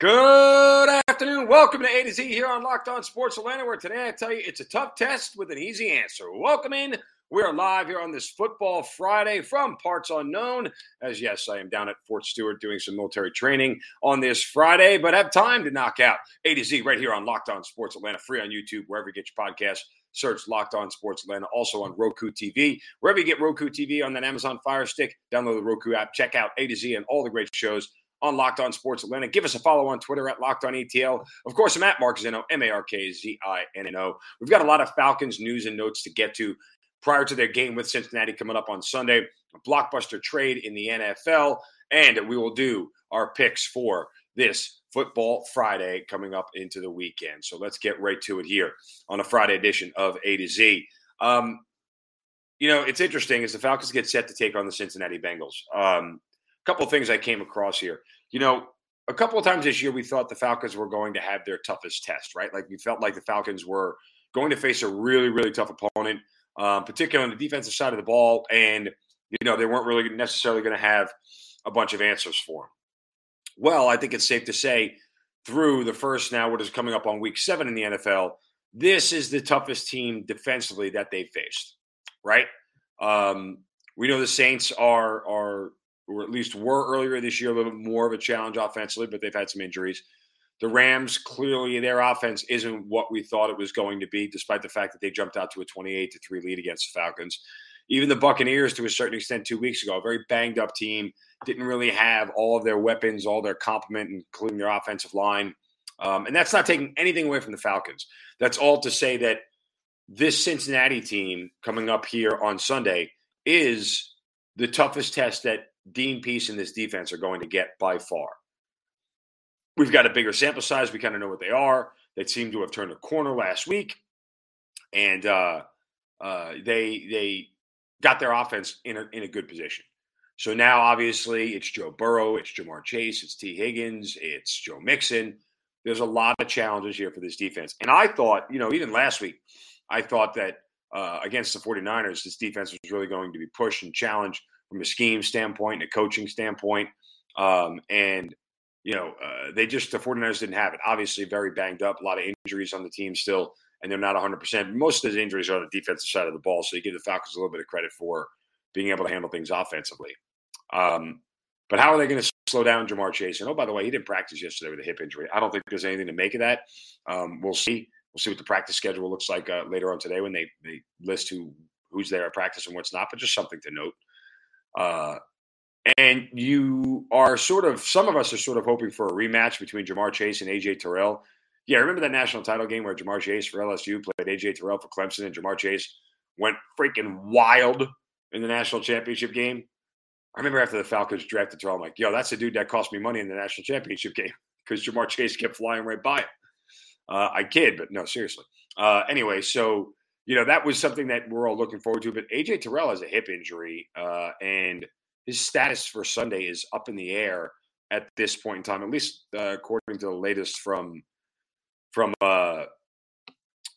Good afternoon. Welcome to A to Z here on Locked On Sports Atlanta, where today I tell you it's a tough test with an easy answer. Welcome in. We are live here on this Football Friday from parts unknown. As yes, I am down at Fort Stewart doing some military training on this Friday, but have time to knock out A to Z right here on Locked On Sports Atlanta, free on YouTube, wherever you get your podcasts. Search Locked On Sports Atlanta, also on Roku TV. Wherever you get Roku TV on that Amazon Fire Stick, download the Roku app, check out A to Z and all the great shows on Locked On Sports Atlanta. Give us a follow on Twitter at Locked On ETL. Of course, I'm at Mark Zinno, M A R K Z I N N O. We've got a lot of Falcons news and notes to get to prior to their game with Cincinnati coming up on Sunday. A blockbuster trade in the NFL, and we will do our picks for this football Friday coming up into the weekend. So let's get right to it here on a Friday edition of A to Z. Um, you know, it's interesting as the Falcons get set to take on the Cincinnati Bengals. Um, couple of things I came across here. You know, a couple of times this year we thought the Falcons were going to have their toughest test, right? Like we felt like the Falcons were going to face a really, really tough opponent, um, particularly on the defensive side of the ball, and you know they weren't really necessarily going to have a bunch of answers for them. Well, I think it's safe to say through the first now, what is coming up on week seven in the NFL, this is the toughest team defensively that they faced, right? Um, we know the Saints are are or at least were earlier this year, a little bit more of a challenge offensively, but they've had some injuries. The Rams, clearly, their offense isn't what we thought it was going to be, despite the fact that they jumped out to a 28 to 3 lead against the Falcons. Even the Buccaneers, to a certain extent, two weeks ago, a very banged up team, didn't really have all of their weapons, all their complement, including their offensive line. Um, and that's not taking anything away from the Falcons. That's all to say that this Cincinnati team coming up here on Sunday is the toughest test that Dean Pees and this defense are going to get by far. We've got a bigger sample size. We kind of know what they are. They seem to have turned a corner last week, and uh, uh, they they got their offense in a, in a good position. So now, obviously, it's Joe Burrow, it's Ja'Marr Chase, it's Tee Higgins, it's Joe Mixon. There's a lot of challenges here for this defense. And I thought, you know, even last week, I thought that uh, against the 49ers, this defense was really going to be pushed and challenged from a scheme standpoint and a coaching standpoint. Um, and, you know, uh, they just, the 49ers didn't have it. Obviously, very banged up, a lot of injuries on the team still, and they're not 100%. Most of those injuries are on the defensive side of the ball. So you give the Falcons a little bit of credit for being able to handle things offensively. Um, but how are they going to slow down Ja'Marr Chase? And oh, by the way, he didn't practice yesterday with a hip injury. I don't think there's anything to make of that. Um, we'll see. We'll see what the practice schedule looks like uh, later on today when they, they list who who's there at practice and what's not. But just something to note. Uh, and you are sort of, some of us are sort of hoping for a rematch between Ja'Marr Chase and AJ Terrell. Yeah, I remember that national title game where Ja'Marr Chase for LSU played AJ Terrell for Clemson and Ja'Marr Chase went freaking wild in the national championship game? I remember after the Falcons drafted Terrell, I'm like, yo, that's the dude that cost me money in the national championship game because Ja'Marr Chase kept flying right by him. Uh, I kid, but no, seriously. Uh, anyway, so you know, that was something that we're all looking forward to. But AJ Terrell has a hip injury, uh, and his status for Sunday is up in the air at this point in time, at least uh, according to the latest from from uh,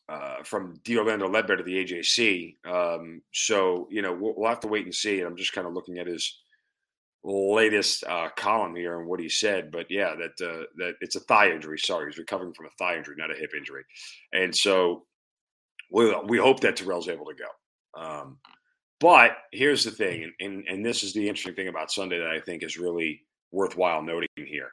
uh, from Orlando Ledbetter, the AJC. Um, so you know, we'll, we'll, have to wait and see. And I'm just kind of looking at his latest uh, column here and what he said. But yeah, that uh, that it's a thigh injury. Sorry, he's recovering from a thigh injury, not a hip injury. And so we, we hope that Terrell's able to go. Um, but here's the thing, and, and, and this is the interesting thing about Sunday that I think is really worthwhile noting here.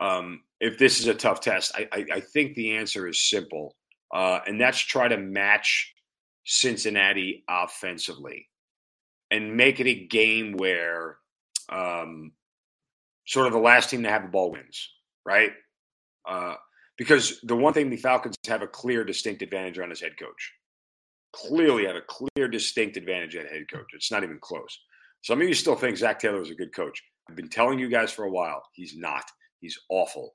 Um, if this is a tough test, I, I, I think the answer is simple, uh, and that's try to match Cincinnati offensively and make it a game where um, sort of the last team to have the ball wins, right? Uh, because the one thing the Falcons have a clear, distinct advantage on is head coach. Clearly have a clear, distinct advantage at head coach. It's not even close. Some of you still think Zac Taylor is a good coach. I've been telling you guys for a while, he's not. He's awful.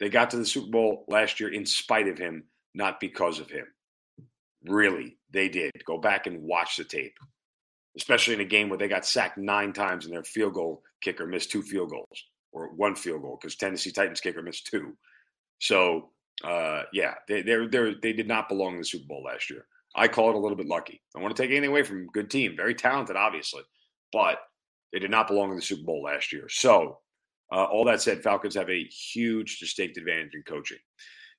They got to the Super Bowl last year in spite of him, not because of him. Really, they did. Go back and watch the tape, especially in a game where they got sacked nine times and their field goal kicker missed two field goals or one field goal because Tennessee Titans kicker missed two. So, uh, yeah, they they they did not belong in the Super Bowl last year. I call it a little bit lucky. I don't want to take anything away from good team, very talented, obviously, but they did not belong in the Super Bowl last year. So, uh, all that said, Falcons have a huge distinct advantage in coaching.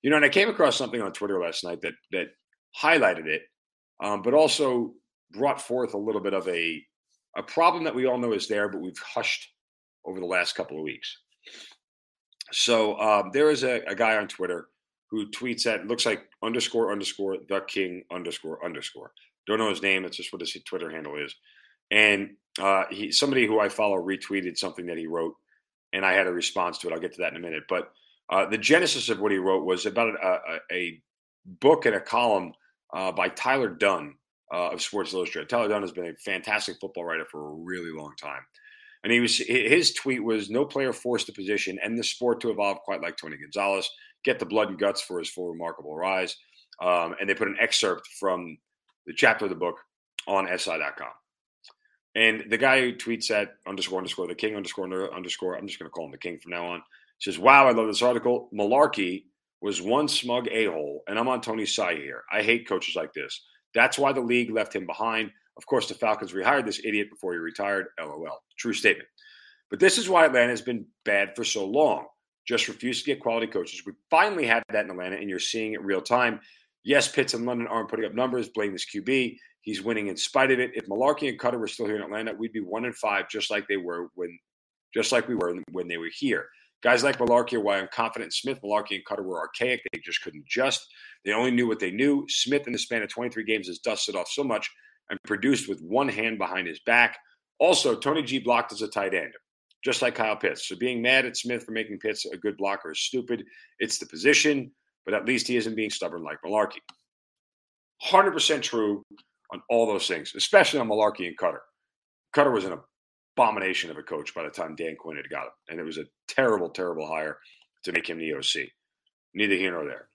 You know, and I came across something on Twitter last night that that highlighted it, um, but also brought forth a little bit of a a problem that we all know is there, but we've hushed over the last couple of weeks. So um, there is a, a guy on Twitter who tweets at looks like underscore underscore the king underscore underscore. Don't know his name. It's just what his Twitter handle is. And uh, he somebody who I follow retweeted something that he wrote, and I had a response to it. I'll get to that in a minute. But uh, the genesis of what he wrote was about a, a, a book and a column uh, by Tyler Dunne uh, of Sports Illustrated. Tyler Dunne has been a fantastic football writer for a really long time. And he was his tweet was no player forced the position and the sport to evolve quite like Tony Gonzalez. Get the blood and guts for his full remarkable rise. Um, and they put an excerpt from the chapter of the book on SI.com. And the guy who tweets at underscore underscore the king underscore underscore, I'm just going to call him the king from now on, says, Wow, I love this article. Mularkey was one smug a hole, and I'm on Tony's side here. I hate coaches like this. That's why the league left him behind. Of course, the Falcons rehired this idiot before he retired. LOL. True statement. But this is why Atlanta has been bad for so long. Just refuse to get quality coaches. We finally have that in Atlanta, and you're seeing it real time. Yes, Pitts and London aren't putting up numbers. Blame this QB. He's winning in spite of it. If Mularkey and Koetter were still here in Atlanta, we'd be one and five, just like they were when, just like we were when they were here. Guys like Mularkey are why I'm confident Smith, Mularkey, and Koetter were archaic. They just couldn't adjust. They only knew what they knew. Smith, in the span of 23 games, has dusted off so much and produced with one hand behind his back. Also, Tony G blocked as a tight end, just like Kyle Pitts. So being mad at Smith for making Pitts a good blocker is stupid. It's the position, but at least he isn't being stubborn like Mularkey. 100% true on all those things, especially on Mularkey and Koetter. Koetter was an abomination of a coach by the time Dan Quinn had got him. And it was a terrible, terrible hire to make him the OC. Neither here nor there.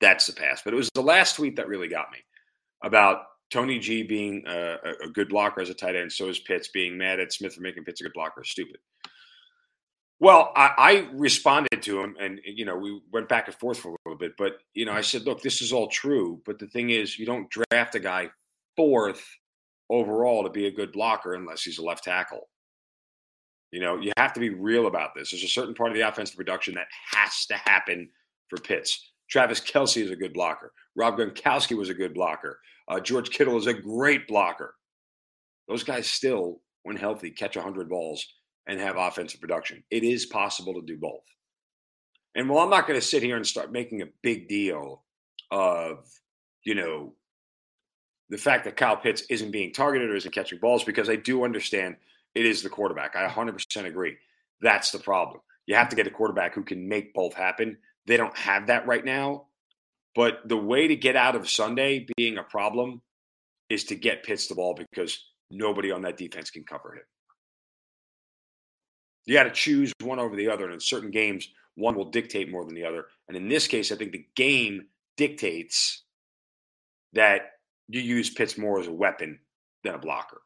That's the past. But it was the last tweet that really got me about Tony G being a, a good blocker as a tight end. So is Pitts being mad at Smith for making Pitts a good blocker. Stupid. Well, I, I, responded to him, and you know we went back and forth for a little bit. But you know, I said, "Look, this is all true, but the thing is, you don't draft a guy fourth overall to be a good blocker unless he's a left tackle. You know, you have to be real about this. There's a certain part of the offensive production that has to happen for Pitts. Travis Kelce is a good blocker. Rob Gronkowski was a good blocker. Uh, George Kittle is a great blocker. Those guys still, when healthy, catch 100 balls and have offensive production. It is possible to do both. And while I'm not going to sit here and start making a big deal of, you know, the fact that Kyle Pitts isn't being targeted or isn't catching balls because I do understand it is the quarterback. I 100% agree. That's the problem. You have to get a quarterback who can make both happen. They don't have that right now. But the way to get out of Sunday being a problem is to get Pitts the ball because nobody on that defense can cover him. You got to choose one over the other. And in certain games, one will dictate more than the other. And in this case, I think the game dictates that you use Pitts more as a weapon than a blocker.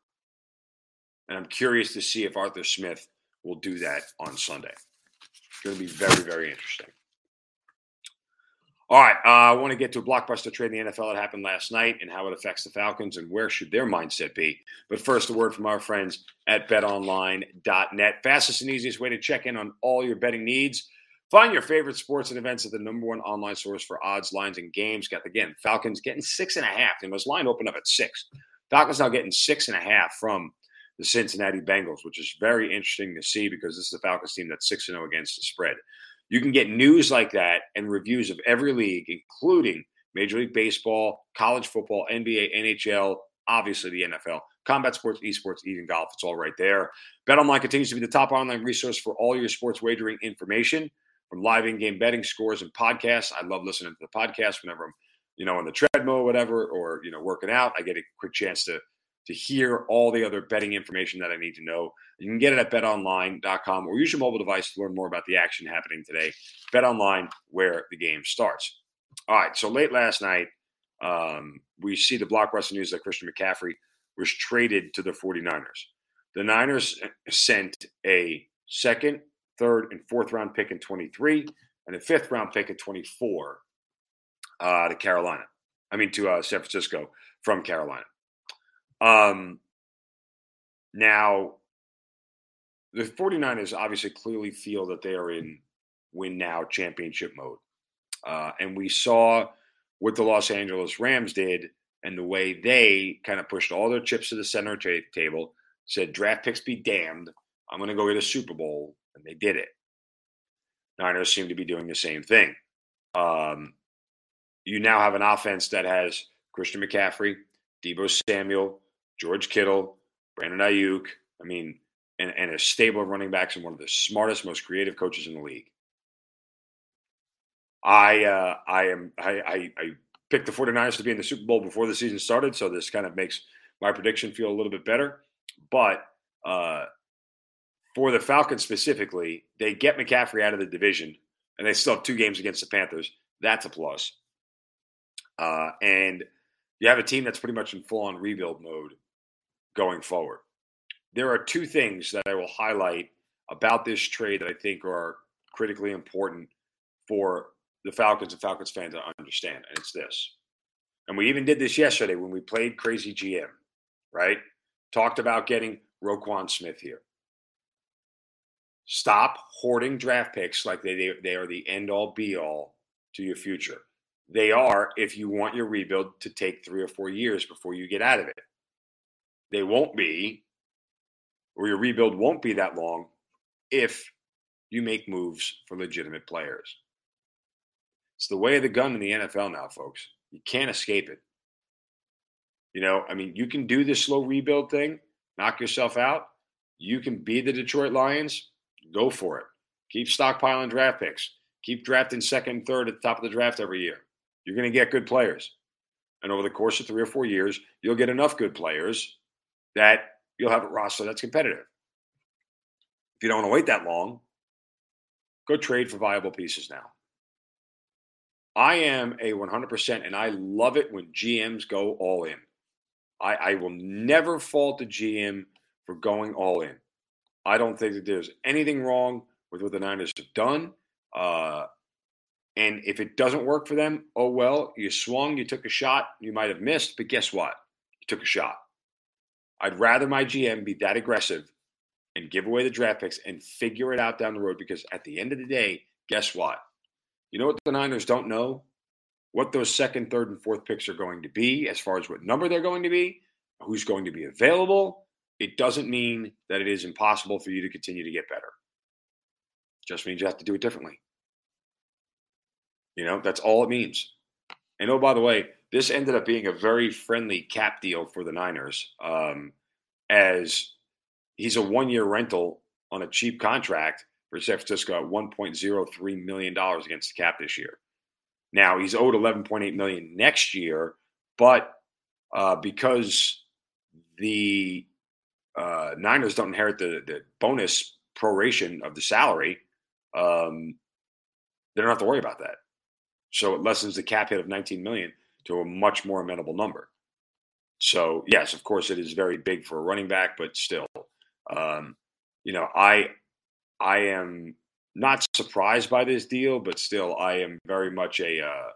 And I'm curious to see if Arthur Smith will do that on Sunday. It's going to be very, very interesting. All right, uh, I want to get to a blockbuster trade in the NFL that happened last night and how it affects the Falcons and where should their mindset be. But first, a word from our friends at betonline.net. Fastest and easiest way to check in on all your betting needs. Find your favorite sports and events at the number one online source for odds, lines, and games. Got again, Falcons getting six and a half. They must line open up at six. Falcons now getting six and a half from the Cincinnati Bengals, which is very interesting to see because this is a Falcons team that's six and zero oh against the spread. You can get news like that and reviews of every league, including Major League Baseball, college football, NBA, NHL, obviously the NFL, combat sports, esports, even golf. It's all right there. BetOnline continues to be the top online resource for all your sports wagering information from live in-game betting scores and podcasts. I love listening to the podcast whenever I'm, you know, on the treadmill or whatever, or you know, working out. I get a quick chance to to hear all the other betting information that I need to know. You can get it at betonline.com or use your mobile device to learn more about the action happening today. BetOnline, where the game starts. All right, so late last night, um, we see the blockbuster news that Christian McCaffrey was traded to the 49ers. The Niners sent a second, third, and fourth round pick in 23 and a fifth round pick in 24 uh, to Carolina. I mean, to uh, San Francisco from Carolina. Um, now, the 49ers obviously clearly feel that they are in win now championship mode. Uh, and we saw what the Los Angeles Rams did and the way they kind of pushed all their chips to the center t- table, said, draft picks be damned. I'm going to go get a Super Bowl. And they did it. Niners seem to be doing the same thing. Um, you now have an offense that has Christian McCaffrey, Deebo Samuel, George Kittle, Brandon Aiyuk. I mean, and, and a stable of running backs and one of the smartest, most creative coaches in the league. I uh, I am I, I, I picked the 49ers to be in the Super Bowl before the season started, so this kind of makes my prediction feel a little bit better. But uh, for the Falcons specifically, they get McCaffrey out of the division, and they still have two games against the Panthers. That's a plus. Uh, and you have a team that's pretty much in full on rebuild mode going forward. There are two things that I will highlight about this trade that I think are critically important for the Falcons and Falcons fans to understand, and it's this. And we even did this yesterday when we played Crazy GM, right? Talked about getting Roquan Smith here. Stop hoarding draft picks like they, they, they are the end all be all to your future. They are if you want your rebuild to take three or four years before you get out of it. They won't be, or your rebuild won't be that long if you make moves for legitimate players. It's the way of the gun in the NFL now, folks. You can't escape it. You know, I mean, you can do this slow rebuild thing, knock yourself out. You can be the Detroit Lions, Go for it. Keep stockpiling draft picks. Keep drafting second third at the top of the draft every year. You're going to get good players. And over the course of three or four years, you'll get enough good players that you'll have a roster that's competitive. If you don't want to wait that long, go trade for viable pieces now. I am a 100%, and I love it when GMs go all in. I, I will never fault the GM for going all in. I don't think that there's anything wrong with what the Niners have done. Uh, and if it doesn't work for them, oh well, you swung, you took a shot, you might have missed, but guess what? You took a shot. I'd rather my GM be that aggressive and give away the draft picks and figure it out down the road because at the end of the day, guess what? You know what the Niners don't know? What those second, third, and fourth picks are going to be as far as what number they're going to be, who's going to be available, it doesn't mean that it is impossible for you to continue to get better. It just means you have to do it differently. You know, that's all it means. And oh, by the way, this ended up being a very friendly cap deal for the Niners, um, as he's a one-year rental on a cheap contract for San Francisco at 1.03 million dollars against the cap this year. Now he's owed 11.8 million next year, but uh, because the uh, Niners don't inherit the, the bonus proration of the salary, um, they don't have to worry about that. So it lessens the cap hit of 19 million to a much more amenable number. So yes, of course, it is very big for a running back, but still, um, you know, I I am not surprised by this deal, but still, I am very much a uh,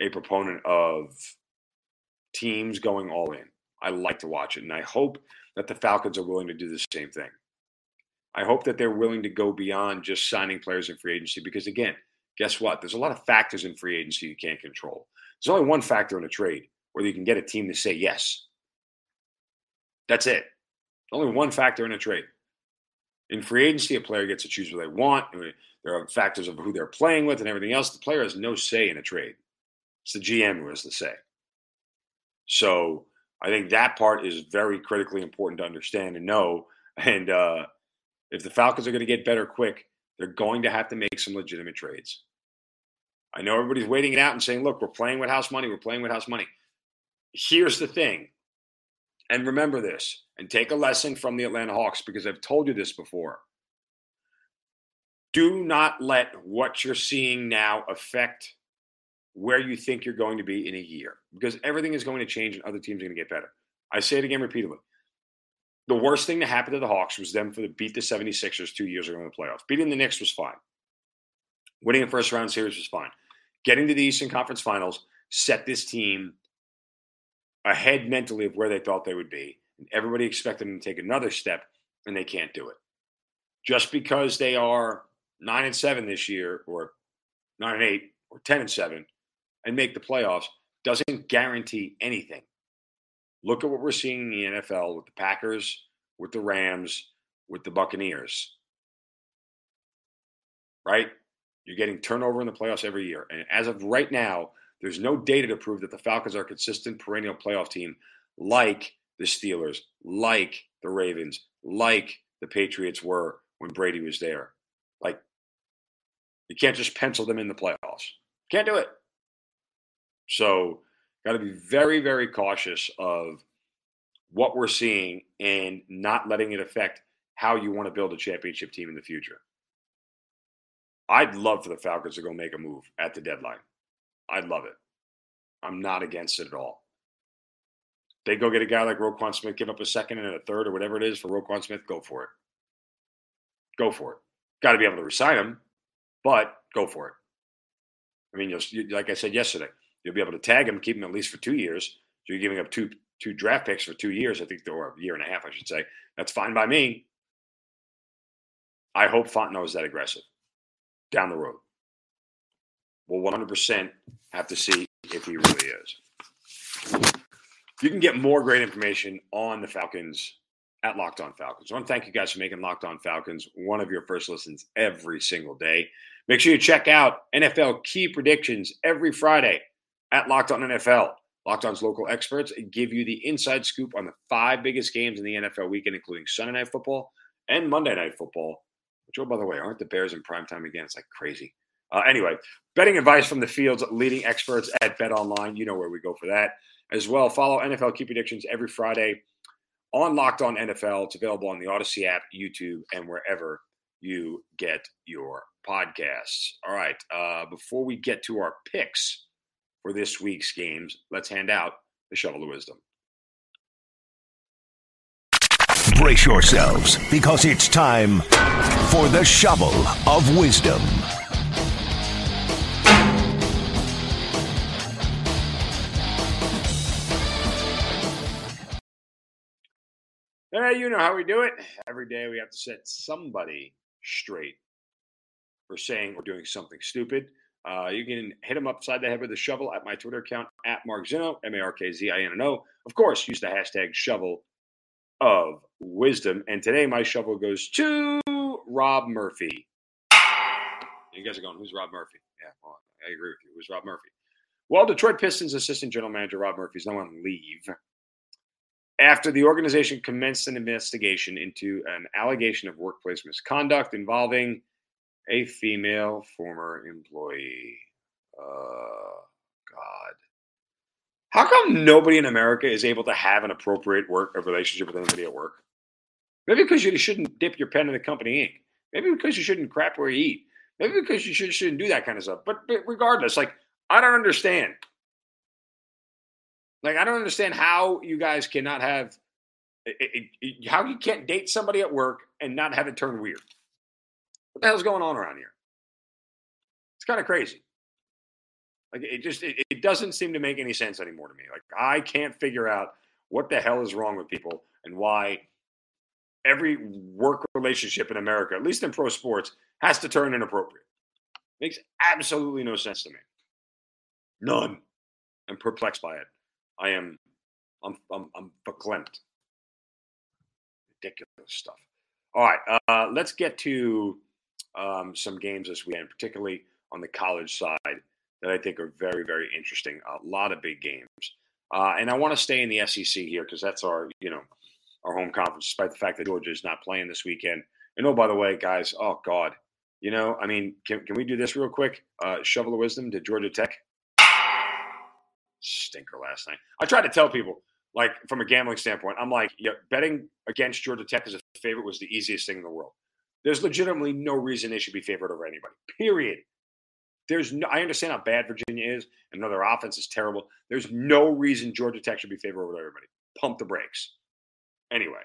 a proponent of teams going all in. I like to watch it, and I hope that the Falcons are willing to do the same thing. I hope that they're willing to go beyond just signing players in free agency because, again, guess what? There's a lot of factors in free agency you can't control. There's only one factor in a trade whether you can get a team to say yes. That's it. Only one factor in a trade. In free agency, a player gets to choose what they want. There are factors of who they're playing with and everything else. The player has no say in a trade. It's the GM who has the say. So I think that part is very critically important to understand and know. And uh, if the Falcons are going to get better quick, they're going to have to make some legitimate trades. I know everybody's waiting it out and saying, look, we're playing with house money. We're playing with house money. Here's the thing And remember this and take a lesson from the Atlanta Hawks because I've told you this before. Do not let what you're seeing now affect where you think you're going to be in a year because everything is going to change and other teams are going to get better. I say it again repeatedly. The worst thing to happen to the Hawks was them for the beat the 76ers two years ago in the playoffs. Beating the Knicks was fine. Winning a first round series was fine. Getting to the Eastern Conference Finals set this team ahead mentally of where they thought they would be. And everybody expected them to take another step, and they can't do it. Just because they are nine and seven this year, or nine and eight, or ten and seven, and make the playoffs doesn't guarantee anything. Look at what we're seeing in the NFL with the Packers, with the Rams, with the Buccaneers. Right? You're getting turnover in the playoffs every year. And as of right now, there's no data to prove that the Falcons are a consistent perennial playoff team like the Steelers, like the Ravens, like the Patriots were when Brady was there. Like, you can't just pencil them in the playoffs. Can't do it. So, got to be very, very cautious of what we're seeing and not letting it affect how you want to build a championship team in the future. I'd love for the Falcons to go make a move at the deadline. I'd love it. I'm not against it at all. They go get a guy like Roquan Smith, give up a second and a third or whatever it is for Roquan Smith, go for it. Go for it. Got to be able to resign him, but go for it. I mean, you'll, like I said yesterday, you'll be able to tag him, keep him at least for two years. So you're giving up two two draft picks for two years, I think, or a year and a half, I should say. That's fine by me. I hope Fontenot is that aggressive down the road. We'll 100% have to see if he really is. You can get more great information on the Falcons at Locked On Falcons. I want to thank you guys for making Locked On Falcons one of your first listens every single day. Make sure you check out NFL key predictions every Friday at Locked On NFL. Locked On's local experts give you the inside scoop on the five biggest games in the NFL weekend, including Sunday Night Football and Monday Night Football. Oh, by the way, aren't the Bears in prime time again? It's like crazy. Uh, anyway, betting advice from the field's leading experts at Bet Online. You know where we go for that. As well, follow NFL Key Predictions every Friday on Locked On NFL. It's available on the Odyssey app, YouTube, and wherever you get your podcasts. All right. Uh, before we get to our picks for this week's games, let's hand out the shovel of wisdom. Brace yourselves because it's time for the shovel of wisdom. Hey, you know how we do it. Every day we have to set somebody straight for saying or doing something stupid. Uh, you can hit them upside the head with a shovel at my Twitter account at Mark Zinno, M A R K Z I N O. Of course, use the hashtag shovel of wisdom. And today my shovel goes to Rob Murphy. You guys are going, who's Rob Murphy? Yeah, well, I agree with you. Who's Rob Murphy? Well, Detroit Pistons assistant general manager Rob Murphy is now on leave after the organization commenced an investigation into an allegation of workplace misconduct involving a female former employee. Uh, God. How come nobody in America is able to have an appropriate work a relationship with anybody at work? Maybe because you shouldn't dip your pen in the company ink. Maybe because you shouldn't crap where you eat. Maybe because you should, shouldn't do that kind of stuff. But, but regardless, like, I don't understand. Like, I don't understand how you guys cannot have, it, it, it, how you can't date somebody at work and not have it turn weird. What the hell's going on around here? It's kind of crazy. Like, it just, it, it doesn't seem to make any sense anymore to me. Like, I can't figure out what the hell is wrong with people and why every work relationship in America, at least in pro sports, has to turn inappropriate. Makes absolutely no sense to me. None. I'm perplexed by it. I am, I'm, I'm, I'm verklempt. Ridiculous stuff. All right, uh, let's get to um, some games this weekend, particularly on the college side, that I think are very, very interesting. A lot of big games, uh, and I want to stay in the SEC here because that's our, you know, our home conference. Despite the fact that Georgia is not playing this weekend. And oh, by the way, guys, oh God, you know, I mean, can, can we do this real quick? Uh, shovel of wisdom to Georgia Tech stinker last night. I tried to tell people Like from a gambling standpoint, I'm like, yeah, betting against Georgia Tech as a favorite was the easiest thing in the world. There's legitimately no reason they should be favored over anybody. Period. There's no, I understand how bad Virginia is and know their offense is terrible. There's no reason Georgia Tech should be favored over everybody. Pump the brakes. Anyway,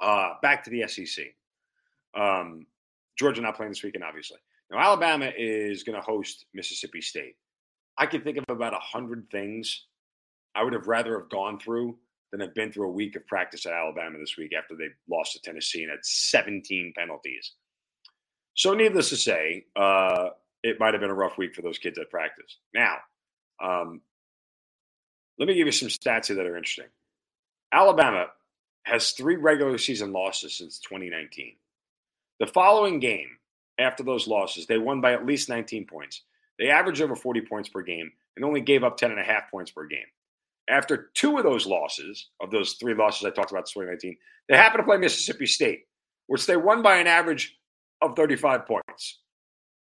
uh, back to the SEC. Um, Georgia not playing this weekend, obviously. Now Alabama is going to host Mississippi State. I can think of about a hundred things I would have rather have gone through than have been through a week of practice at Alabama this week after they lost to Tennessee and had 17 penalties. So, needless to say, uh, it might have been a rough week for those kids at practice. Now, um, let me give you some stats here that are interesting. Alabama has three regular season losses since 2019. The following game, after those losses, they won by at least 19 points. They averaged over 40 points per game and only gave up 10 and a half points per game. After two of those losses, of those three losses I talked about in 2019, they happened to play Mississippi State, which they won by an average of 35 points.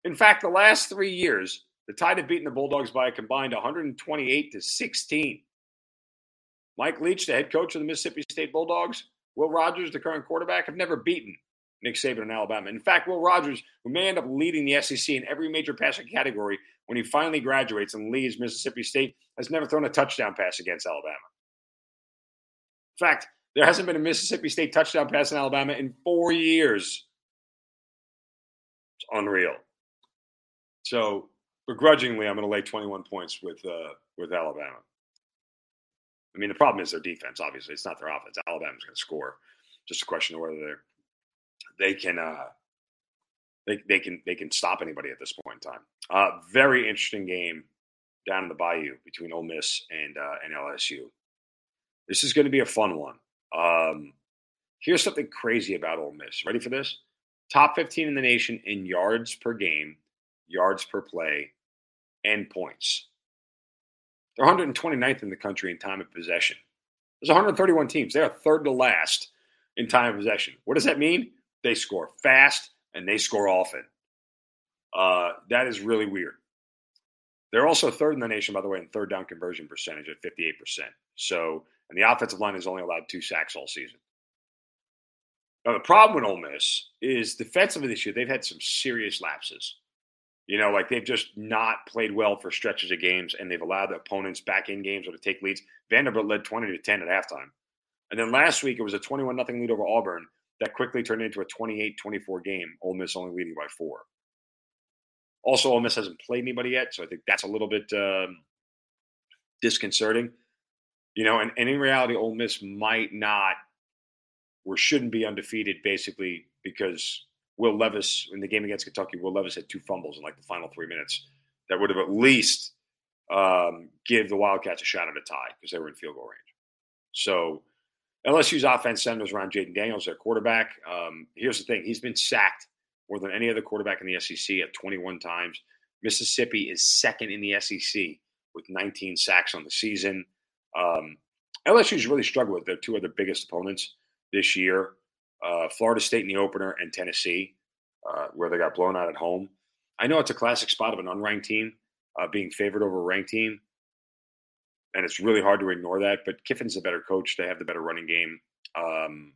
In fact, the last three years, the Tide have beaten the Bulldogs by a combined 128 to 16. Mike Leach, the head coach of the Mississippi State Bulldogs, Will Rogers, the current quarterback, have never beaten Nick Saban in Alabama. In fact, Will Rogers, who may end up leading the SEC in every major passing category when he finally graduates and leaves Mississippi State, has never thrown a touchdown pass against Alabama. In fact, there hasn't been a Mississippi State touchdown pass in Alabama in four years. It's unreal. So, begrudgingly, I'm going to lay 21 points with uh, with Alabama. I mean, the problem is their defense. Obviously, it's not their offense. Alabama's going to score. Just a question of whether they're they can uh, they they can they can stop anybody at this point in time. Uh, very interesting game down in the Bayou between Ole Miss and uh, and LSU. This is going to be a fun one. Um, here's something crazy about Ole Miss. Ready for this? Top 15 in the nation in yards per game, yards per play, and points. They're 129th in the country in time of possession. There's 131 teams. They are third to last in time of possession. What does that mean? They score fast and they score often. Uh, that is really weird. They're also third in the nation, by the way, in third down conversion percentage at 58%. So, and the offensive line has only allowed two sacks all season. Now, the problem with Ole Miss is defensively this year, they've had some serious lapses. You know, like they've just not played well for stretches of games, and they've allowed the opponents back in games or to take leads. Vanderbilt led 20 to 10 at halftime. And then last week, it was a 21 0 lead over Auburn that quickly turned into a 28 24 game, Ole Miss only leading by four. Also, Ole Miss hasn't played anybody yet, so I think that's a little bit um, disconcerting. You know, and, and in reality, Ole Miss might not or shouldn't be undefeated basically because Will Levis, in the game against Kentucky, Will Levis had two fumbles in like the final three minutes that would have at least um, give the Wildcats a shot at a tie because they were in field goal range. So LSU's offense centers around Jayden Daniels, their quarterback. Um, here's the thing: he's been sacked more than any other quarterback in the SEC at 21 times. Mississippi is second in the SEC with 19 sacks on the season. Um, LSU's really struggled with their two other biggest opponents this year: uh, Florida State in the opener and Tennessee, uh, where they got blown out at home. I know it's a classic spot of an unranked team uh, being favored over a ranked team, and it's really hard to ignore that. But Kiffin's a better coach; they have the better running game. Um,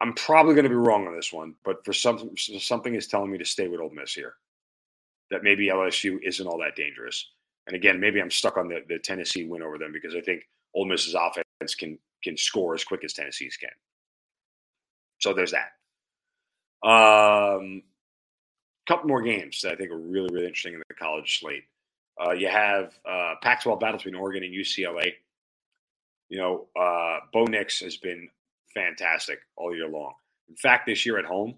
I'm probably going to be wrong on this one, but for something, something is telling me to stay with Ole Miss here. That maybe LSU isn't all that dangerous. And again, maybe I'm stuck on the, the Tennessee win over them because I think Ole Miss's offense can can score as quick as Tennessee's can. So there's that. Um, couple more games that I think are really really interesting in the college slate. Uh, you have uh, Pac-12 battle between Oregon and UCLA. You know, uh, Bo Nix has been fantastic all year long. In fact, this year at home,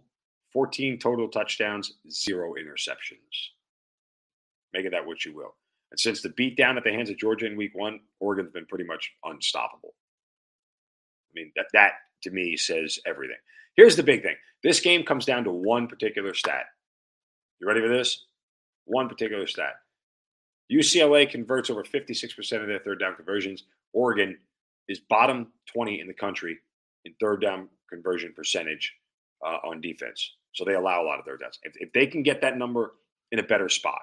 14 total touchdowns, zero interceptions. Make of that what you will. And since the beatdown at the hands of Georgia in week one, Oregon's been pretty much unstoppable. I mean, that, that to me says everything. Here's the big thing this game comes down to one particular stat. You ready for this? One particular stat. UCLA converts over 56% of their third down conversions. Oregon is bottom 20 in the country in third down conversion percentage uh, on defense. So they allow a lot of third downs. If, if they can get that number in a better spot,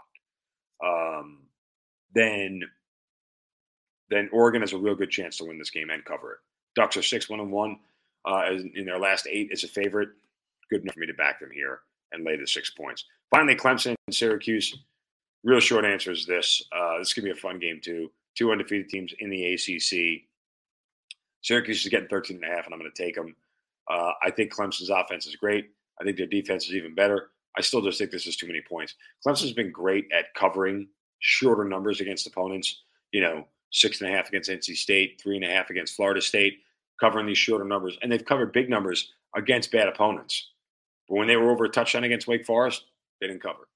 um, then then Oregon has a real good chance to win this game and cover it. Ducks are six one and one uh, in their last eight as a favorite. Good enough for me to back them here and lay the six points. Finally, Clemson and Syracuse. Real short answer is this. Uh, this could be a fun game too. Two undefeated teams in the ACC. Syracuse is getting 13 and a half, and I'm going to take them. Uh, I think Clemson's offense is great. I think their defense is even better. I still just think this is too many points. Clemson's been great at covering shorter numbers against opponents. You know, six and a half against NC State, three and a half against Florida State, covering these shorter numbers. And they've covered big numbers against bad opponents. But when they were over a touchdown against Wake Forest, they didn't cover.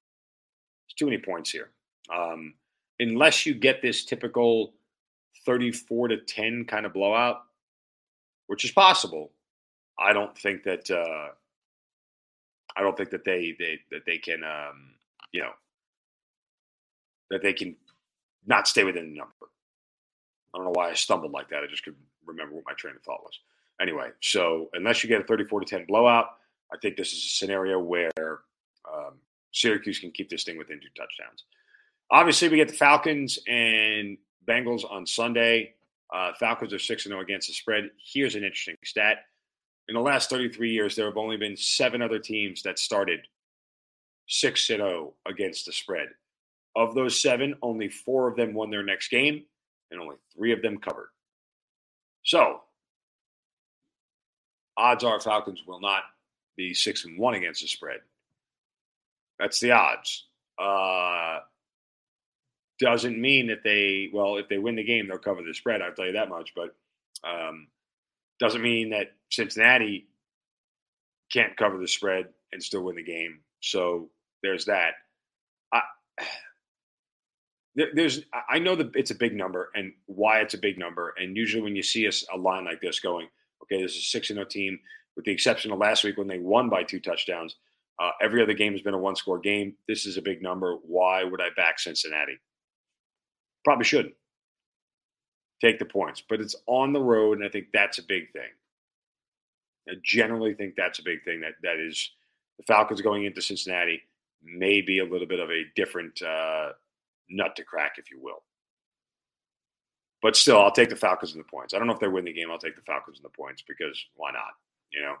It's too many points here. Um, unless you get this typical 34 to 10 kind of blowout, which is possible, I don't think that uh, I don't think that they they that they can um, you know that they can not stay within the number. I don't know why I stumbled like that. I just could remember what my train of thought was. Anyway, so unless you get a 34 to 10 blowout, I think this is a scenario where um, Syracuse can keep this thing within two touchdowns. Obviously, we get the Falcons and Bengals on Sunday. Uh, Falcons are 6 0 against the spread. Here's an interesting stat. In the last 33 years, there have only been seven other teams that started 6 0 against the spread. Of those seven, only four of them won their next game and only three of them covered. So, odds are Falcons will not be six and one against the spread. That's the odds. Uh, doesn't mean that they well, if they win the game, they'll cover the spread. I'll tell you that much. But um, doesn't mean that Cincinnati can't cover the spread and still win the game. So there's that. I, there's I know that it's a big number and why it's a big number. And usually when you see a, a line like this going, okay, this is a six and zero team, with the exception of last week when they won by two touchdowns. Uh, every other game has been a one score game. This is a big number. Why would I back Cincinnati? Probably shouldn't take the points, but it's on the road, and I think that's a big thing. I generally think that's a big thing. That that is the Falcons going into Cincinnati may be a little bit of a different uh, nut to crack, if you will. But still, I'll take the Falcons and the points. I don't know if they win the game. I'll take the Falcons and the points because why not? You know.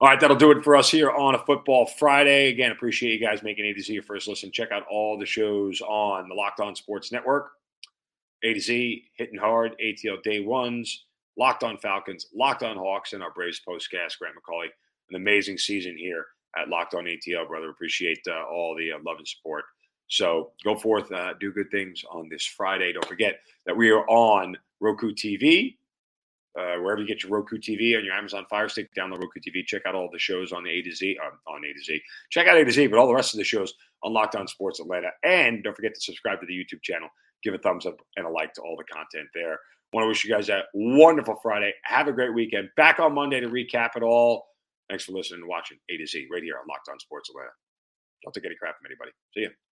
All right, that'll do it for us here on a Football Friday. Again, appreciate you guys making A to Z your first listen. Check out all the shows on the Locked On Sports Network. A to Z, hitting hard, ATL day ones, Locked On Falcons, Locked On Hawks, and our Braves postcast. Grant McAuley, an amazing season here at Locked On ATL, brother. Appreciate uh, all the uh, love and support. So go forth, uh, do good things on this Friday. Don't forget that we are on Roku TV. Uh, wherever you get your Roku TV on your Amazon Fire Stick, download Roku TV. Check out all the shows on A to Z. Uh, on A to Z. Check out A to Z, but all the rest of the shows on Locked On Sports Atlanta. And don't forget to subscribe to the YouTube channel. Give a thumbs up and a like to all the content there. Want to wish you guys a wonderful Friday. Have a great weekend. Back on Monday to recap it all. Thanks for listening and watching A to Z right here on Locked On Sports Atlanta. Don't take any crap from anybody. See you.